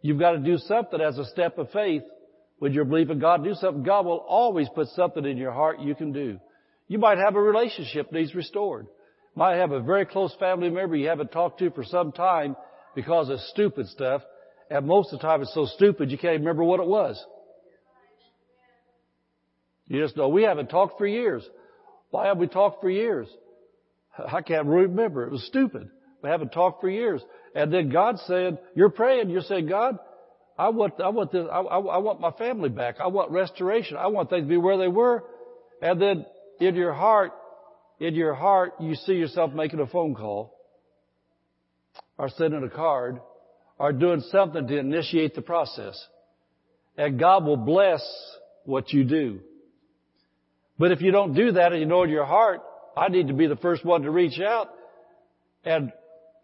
You've got to do something as a step of faith. When you're believing God do something, God will always put something in your heart you can do. You might have a relationship needs restored. Might have a very close family member you haven't talked to for some time because of stupid stuff. And most of the time it's so stupid you can't even remember what it was. You just know we haven't talked for years. Why have we talked for years? I can't remember. It was stupid. We haven't talked for years. And then God said, you're praying, you're saying, God, I want, I want this, I, I, I want my family back. I want restoration. I want things to be where they were. And then in your heart, in your heart, you see yourself making a phone call or sending a card or doing something to initiate the process. And God will bless what you do. But if you don't do that and you know in your heart, I need to be the first one to reach out. And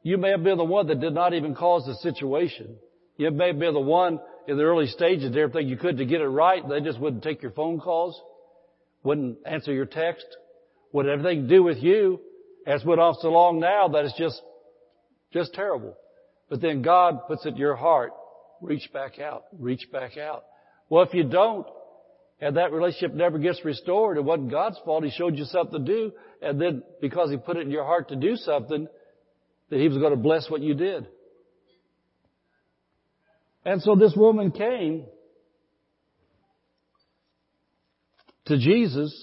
you may have been the one that did not even cause the situation. You may have been the one in the early stages, everything you could to get it right. They just wouldn't take your phone calls, wouldn't answer your text, wouldn't have anything to do with you. As went off so long now that it's just, just terrible. But then God puts it in your heart, reach back out, reach back out. Well, if you don't, and that relationship never gets restored, it wasn't God's fault. He showed you something to do, and then because He put it in your heart to do something, that He was going to bless what you did. And so this woman came to Jesus,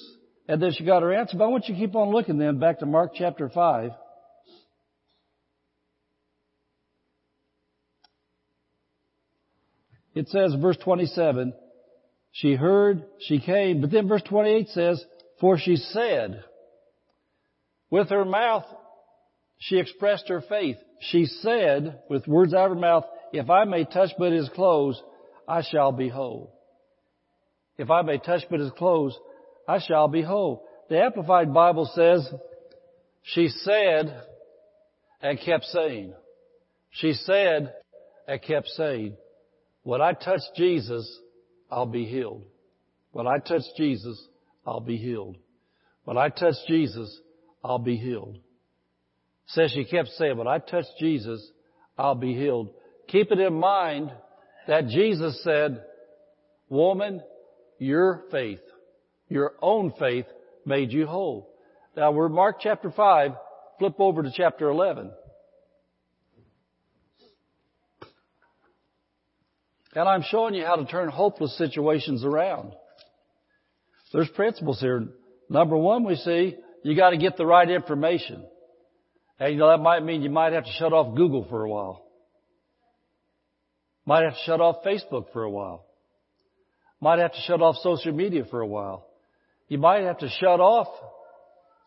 and then she got her answer. But I want you to keep on looking then back to Mark chapter 5. It says, verse 27, she heard, she came, but then verse 28 says, for she said, with her mouth, she expressed her faith. She said, with words out of her mouth, if I may touch but his clothes, I shall be whole. If I may touch but his clothes, I shall be whole. The Amplified Bible says, she said and kept saying. She said and kept saying, when I touch Jesus, I'll be healed. When I touch Jesus, I'll be healed. When I touch Jesus, I'll be healed. Says she kept saying, when I touch Jesus, I'll be healed. Keep it in mind that Jesus said, woman, your faith, your own faith made you whole. Now we're Mark chapter 5, flip over to chapter 11. And I'm showing you how to turn hopeless situations around. There's principles here. Number one, we see you got to get the right information. And you know, that might mean you might have to shut off Google for a while. Might have to shut off Facebook for a while. Might have to shut off social media for a while. You might have to shut off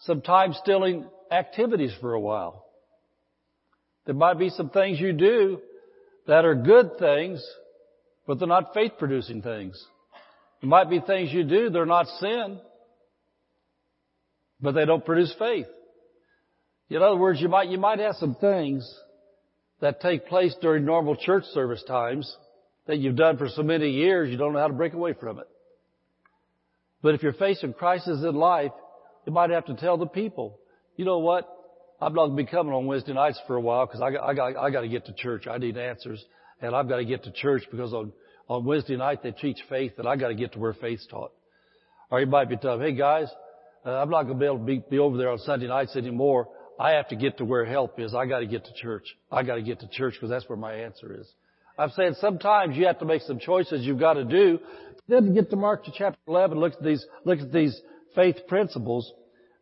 some time stealing activities for a while. There might be some things you do that are good things, but they're not faith producing things. There might be things you do, they're not sin, but they don't produce faith. In other words, you might, you might have some things that take place during normal church service times that you've done for so many years, you don't know how to break away from it. But if you're facing crisis in life, you might have to tell the people, you know what? I'm not going to be coming on Wednesday nights for a while because I got, I got, I got to get to church. I need answers and I've got to get to church because on, on Wednesday night they teach faith and I've got to get to where faith's taught. Or you might be telling, hey guys, uh, I'm not going to be able to be, be over there on Sunday nights anymore. I have to get to where help is. I got to get to church. I got to get to church because that's where my answer is. I'm saying sometimes you have to make some choices you've got to do. Then get to Mark to chapter 11, look at these, look at these faith principles.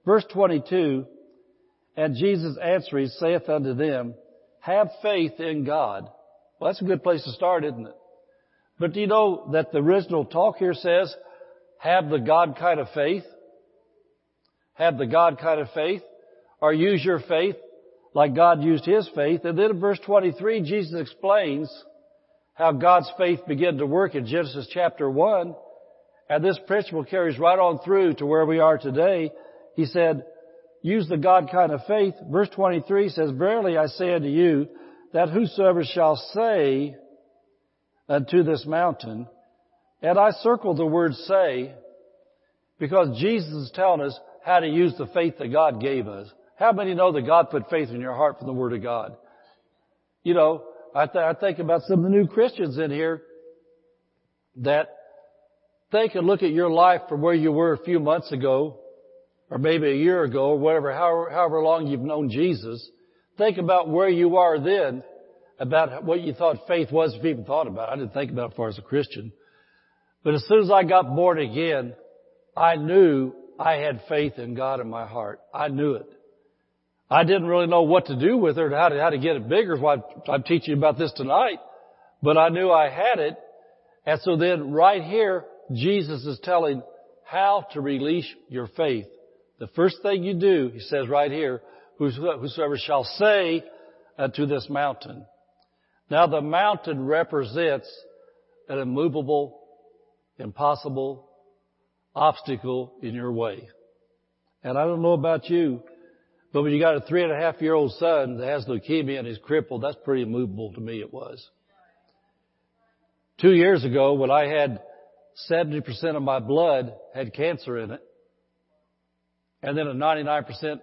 Verse 22, and Jesus answering saith unto them, have faith in God. Well, that's a good place to start, isn't it? But do you know that the original talk here says, have the God kind of faith? Have the God kind of faith? Or use your faith like God used His faith. And then in verse 23, Jesus explains how God's faith began to work in Genesis chapter 1. And this principle carries right on through to where we are today. He said, use the God kind of faith. Verse 23 says, Verily I say unto you, that whosoever shall say unto this mountain, and I circle the word say, because Jesus is telling us how to use the faith that God gave us. How many know that God put faith in your heart from the Word of God? You know, I, th- I think about some of the new Christians in here that think and look at your life from where you were a few months ago, or maybe a year ago, or whatever, however, however long you've known Jesus. Think about where you are then, about what you thought faith was if you even thought about it. I didn't think about it as far as a Christian. But as soon as I got born again, I knew I had faith in God in my heart. I knew it. I didn't really know what to do with it or how to, how to get it bigger. Why I'm teaching you about this tonight. But I knew I had it. And so then right here, Jesus is telling how to release your faith. The first thing you do, he says right here, whosoever shall say to this mountain. Now the mountain represents an immovable, impossible obstacle in your way. And I don't know about you, but when you got a three and a half year old son that has leukemia and he's crippled, that's pretty immovable to me it was. Two years ago when I had 70% of my blood had cancer in it, and then a 99%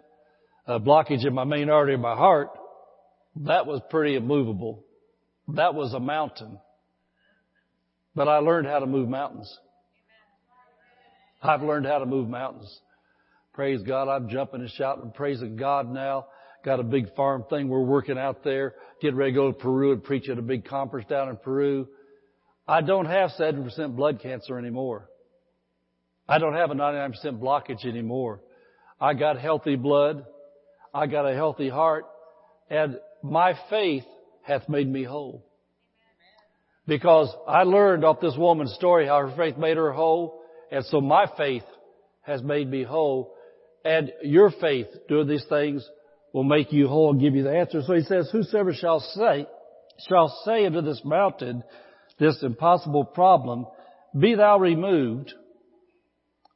uh, blockage in my main artery of my heart, that was pretty immovable. That was a mountain. But I learned how to move mountains. I've learned how to move mountains. Praise God. I'm jumping and shouting praising God now. Got a big farm thing we're working out there. Getting ready to go to Peru and preach at a big conference down in Peru. I don't have 70% blood cancer anymore. I don't have a 99% blockage anymore. I got healthy blood. I got a healthy heart. And my faith hath made me whole. Because I learned off this woman's story how her faith made her whole. And so my faith has made me whole. And your faith doing these things will make you whole and give you the answer. So he says, whosoever shall say, shall say unto this mountain, this impossible problem, be thou removed.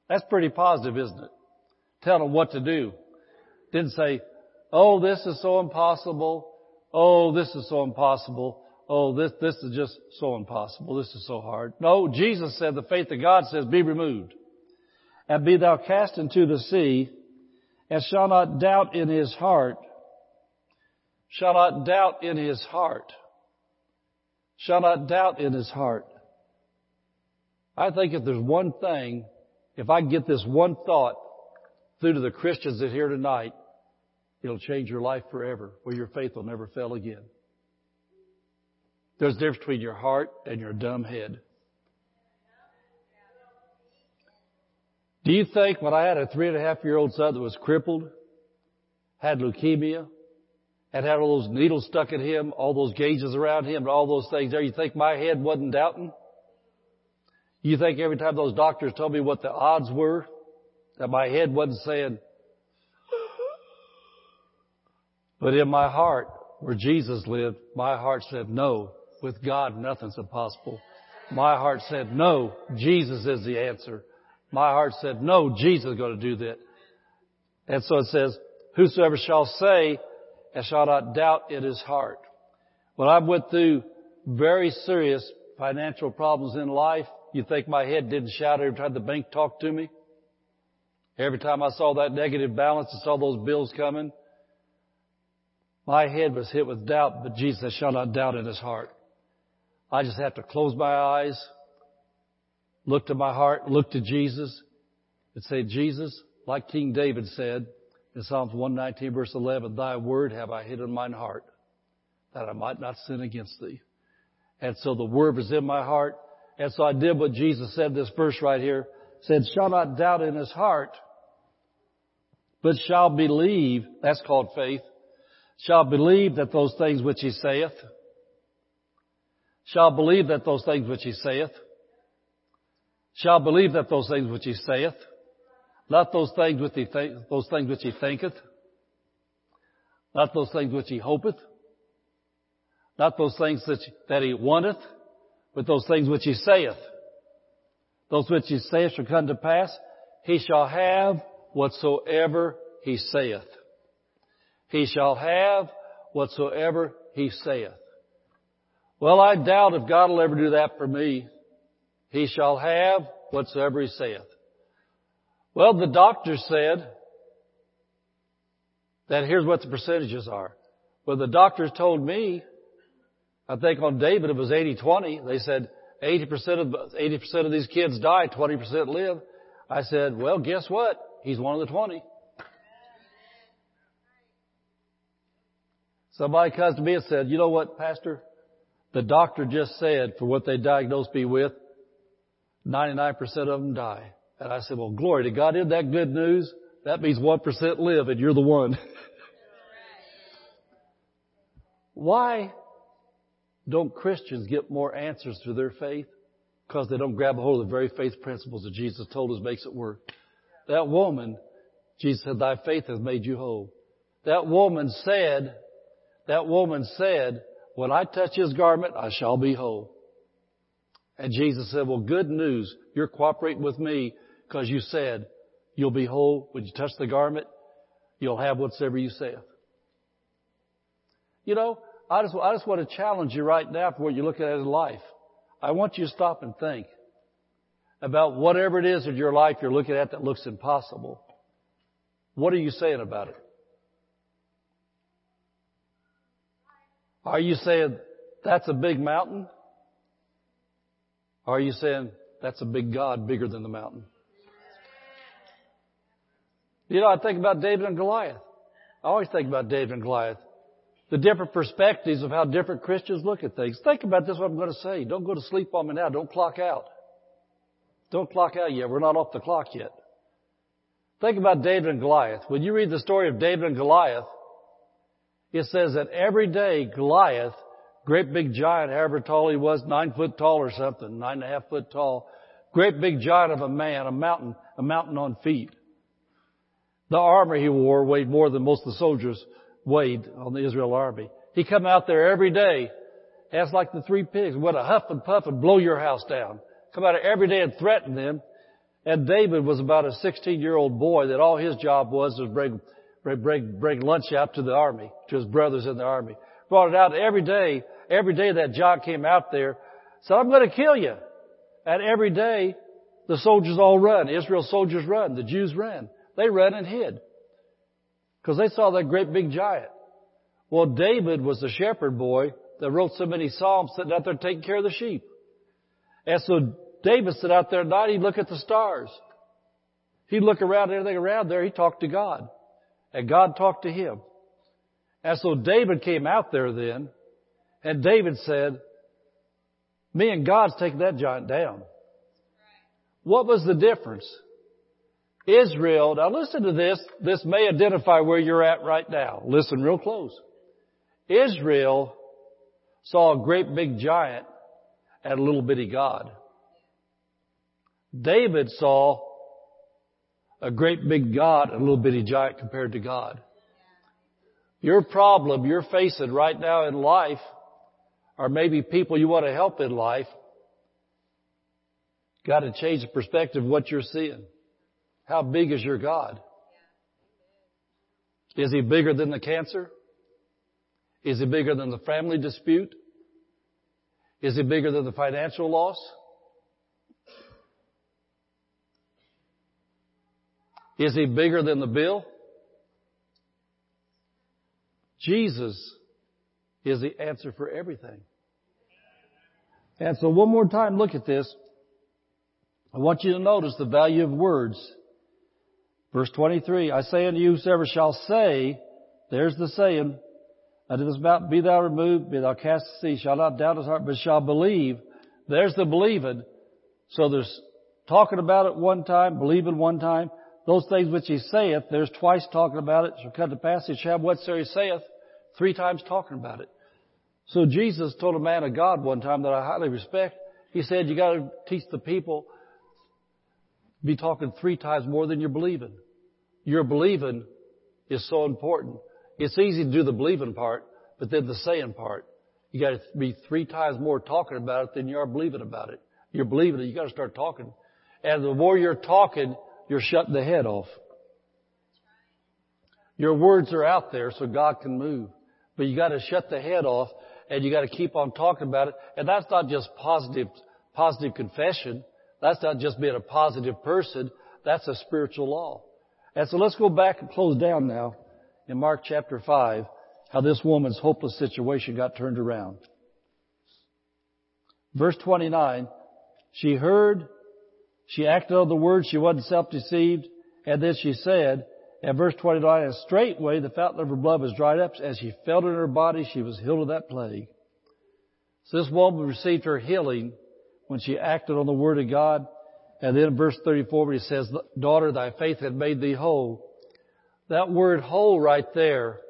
That's pretty positive, isn't it? Tell them what to do. Didn't say, oh, this is so impossible. Oh, this is so impossible. Oh, this, this is just so impossible. This is so hard. No, Jesus said the faith of God says be removed. And be thou cast into the sea and shall not doubt in his heart, shall not doubt in his heart, shall not doubt in his heart. I think if there's one thing, if I get this one thought through to the Christians that are here tonight, it'll change your life forever, where your faith will never fail again. There's a difference between your heart and your dumb head. Do you think when I had a three and a half year old son that was crippled, had leukemia, and had all those needles stuck in him, all those gauges around him, and all those things there, you think my head wasn't doubting? You think every time those doctors told me what the odds were, that my head wasn't saying, but in my heart, where Jesus lived, my heart said, no, with God nothing's impossible. My heart said, no, Jesus is the answer. My heart said, no, Jesus is going to do that. And so it says, whosoever shall say and shall not doubt in his heart. When I went through very serious financial problems in life, you think my head didn't shout every time the bank talked to me? Every time I saw that negative balance and saw those bills coming, my head was hit with doubt, but Jesus shall not doubt in his heart. I just have to close my eyes look to my heart, look to Jesus, and say, Jesus, like King David said in Psalms 119 verse 11, Thy word have I hid in mine heart, that I might not sin against Thee. And so the word was in my heart, and so I did what Jesus said this verse right here, said, shall not doubt in his heart, but shall believe, that's called faith, shall believe that those things which he saith, shall believe that those things which he saith, shall believe that those things which he saith, not those things which he th- those things which he thinketh, not those things which he hopeth, not those things that, that he wanteth, but those things which he saith. Those which he saith shall come to pass. He shall have whatsoever he saith. He shall have whatsoever he saith. Well, I doubt if God will ever do that for me. He shall have whatsoever he saith. Well, the doctor said that here's what the percentages are. Well, the doctors told me, I think on David it was 80-20. They said 80% of, 80% of these kids die, 20% live. I said, well, guess what? He's one of the 20. Somebody comes to me and said, you know what, Pastor? The doctor just said for what they diagnosed me with, 99% of them die. And I said, well, glory to God. Isn't that good news? That means 1% live and you're the one. Why don't Christians get more answers to their faith? Because they don't grab a hold of the very faith principles that Jesus told us makes it work. That woman, Jesus said, thy faith has made you whole. That woman said, that woman said, when I touch his garment, I shall be whole. And Jesus said, well, good news. You're cooperating with me because you said you'll be whole when you touch the garment. You'll have whatsoever you saith. You know, I just, I just want to challenge you right now for what you're looking at in life. I want you to stop and think about whatever it is in your life you're looking at that looks impossible. What are you saying about it? Are you saying, that's a big mountain? Or are you saying, that's a big God bigger than the mountain? You know, I think about David and Goliath. I always think about David and Goliath. The different perspectives of how different Christians look at things. Think about this, what I'm going to say. Don't go to sleep on me now. Don't clock out. Don't clock out yet. We're not off the clock yet. Think about David and Goliath. When you read the story of David and Goliath, it says that every day Goliath, great big giant, however tall he was, nine foot tall or something, nine and a half foot tall, great big giant of a man, a mountain, a mountain on feet. The armor he wore weighed more than most of the soldiers weighed on the Israel army. He come out there every day, as like the three pigs, would a huff and puff and blow your house down. Come out every day and threaten them. And David was about a 16 year old boy that all his job was was bring bring, bring lunch out to the army, to his brothers in the army. Brought it out every day. Every day that John came out there, said, I'm going to kill you. And every day, the soldiers all run. Israel soldiers run. The Jews ran. They ran and hid. Because they saw that great big giant. Well, David was the shepherd boy that wrote so many psalms sitting out there taking care of the sheep. And so David sat out there at night, he'd look at the stars. He'd look around everything around there, he talked to God. And God talked to him. And so David came out there then, and David said, me and God's taking that giant down. What was the difference? Israel, now listen to this, this may identify where you're at right now. Listen real close. Israel saw a great big giant and a little bitty God. David saw a great big God a little bitty giant compared to God. Your problem you're facing right now in life, or maybe people you want to help in life, got to change the perspective of what you're seeing. How big is your God? Is he bigger than the cancer? Is he bigger than the family dispute? Is he bigger than the financial loss? Is he bigger than the bill? Jesus is the answer for everything. And so one more time, look at this. I want you to notice the value of words. Verse 23, I say unto you, whosoever shall say, there's the saying, unto this mountain, be thou removed, be thou cast to sea, shall not doubt his heart, but shall believe. There's the believing. So there's talking about it one time, believing one time, those things which he saith, there's twice talking about it, shall come to pass, he shall whatsoever he saith, three times talking about it. So Jesus told a man of God one time that I highly respect, he said, you gotta teach the people, be talking three times more than you're believing. Your believing is so important. It's easy to do the believing part, but then the saying part. You gotta be three times more talking about it than you are believing about it. You're believing it, you gotta start talking. And the more you're talking, you're shutting the head off. Your words are out there so God can move. But you gotta shut the head off and you gotta keep on talking about it. And that's not just positive, positive confession. That's not just being a positive person. That's a spiritual law. And so let's go back and close down now in Mark chapter 5, how this woman's hopeless situation got turned around. Verse 29, she heard, she acted on the word, she wasn't self-deceived, and then she said, and verse 29, and straightway the fountain of her blood was dried up. As she felt it in her body, she was healed of that plague. So this woman received her healing when she acted on the word of God. And then in verse 34, where he says, daughter, thy faith had made thee whole. That word whole right there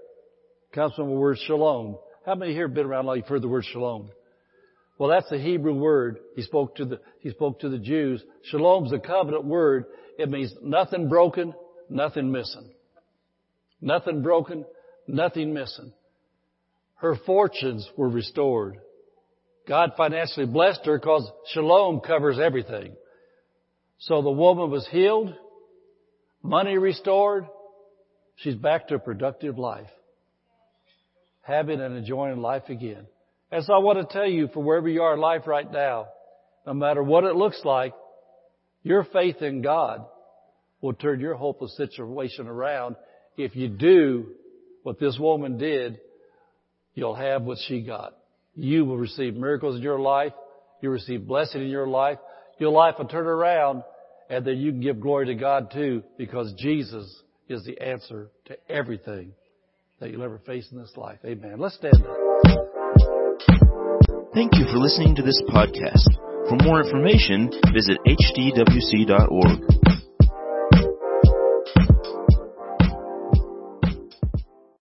comes from the word shalom. How many here have been around like you've heard the word shalom? Well, that's the Hebrew word. He spoke to the, he spoke to the Jews. Shalom's a covenant word. It means nothing broken, nothing missing. Nothing broken, nothing missing. Her fortunes were restored. God financially blessed her because shalom covers everything. So the woman was healed, money restored, she's back to a productive life, having and enjoying life again. And so I want to tell you, for wherever you are in life right now, no matter what it looks like, your faith in God will turn your hopeless situation around. If you do what this woman did, you'll have what she got. You will receive miracles in your life. You'll receive blessing in your life. Your life will turn around and then you can give glory to God too because Jesus is the answer to everything that you'll ever face in this life. Amen. Let's stand up. Thank you for listening to this podcast. For more information, visit hdwc.org.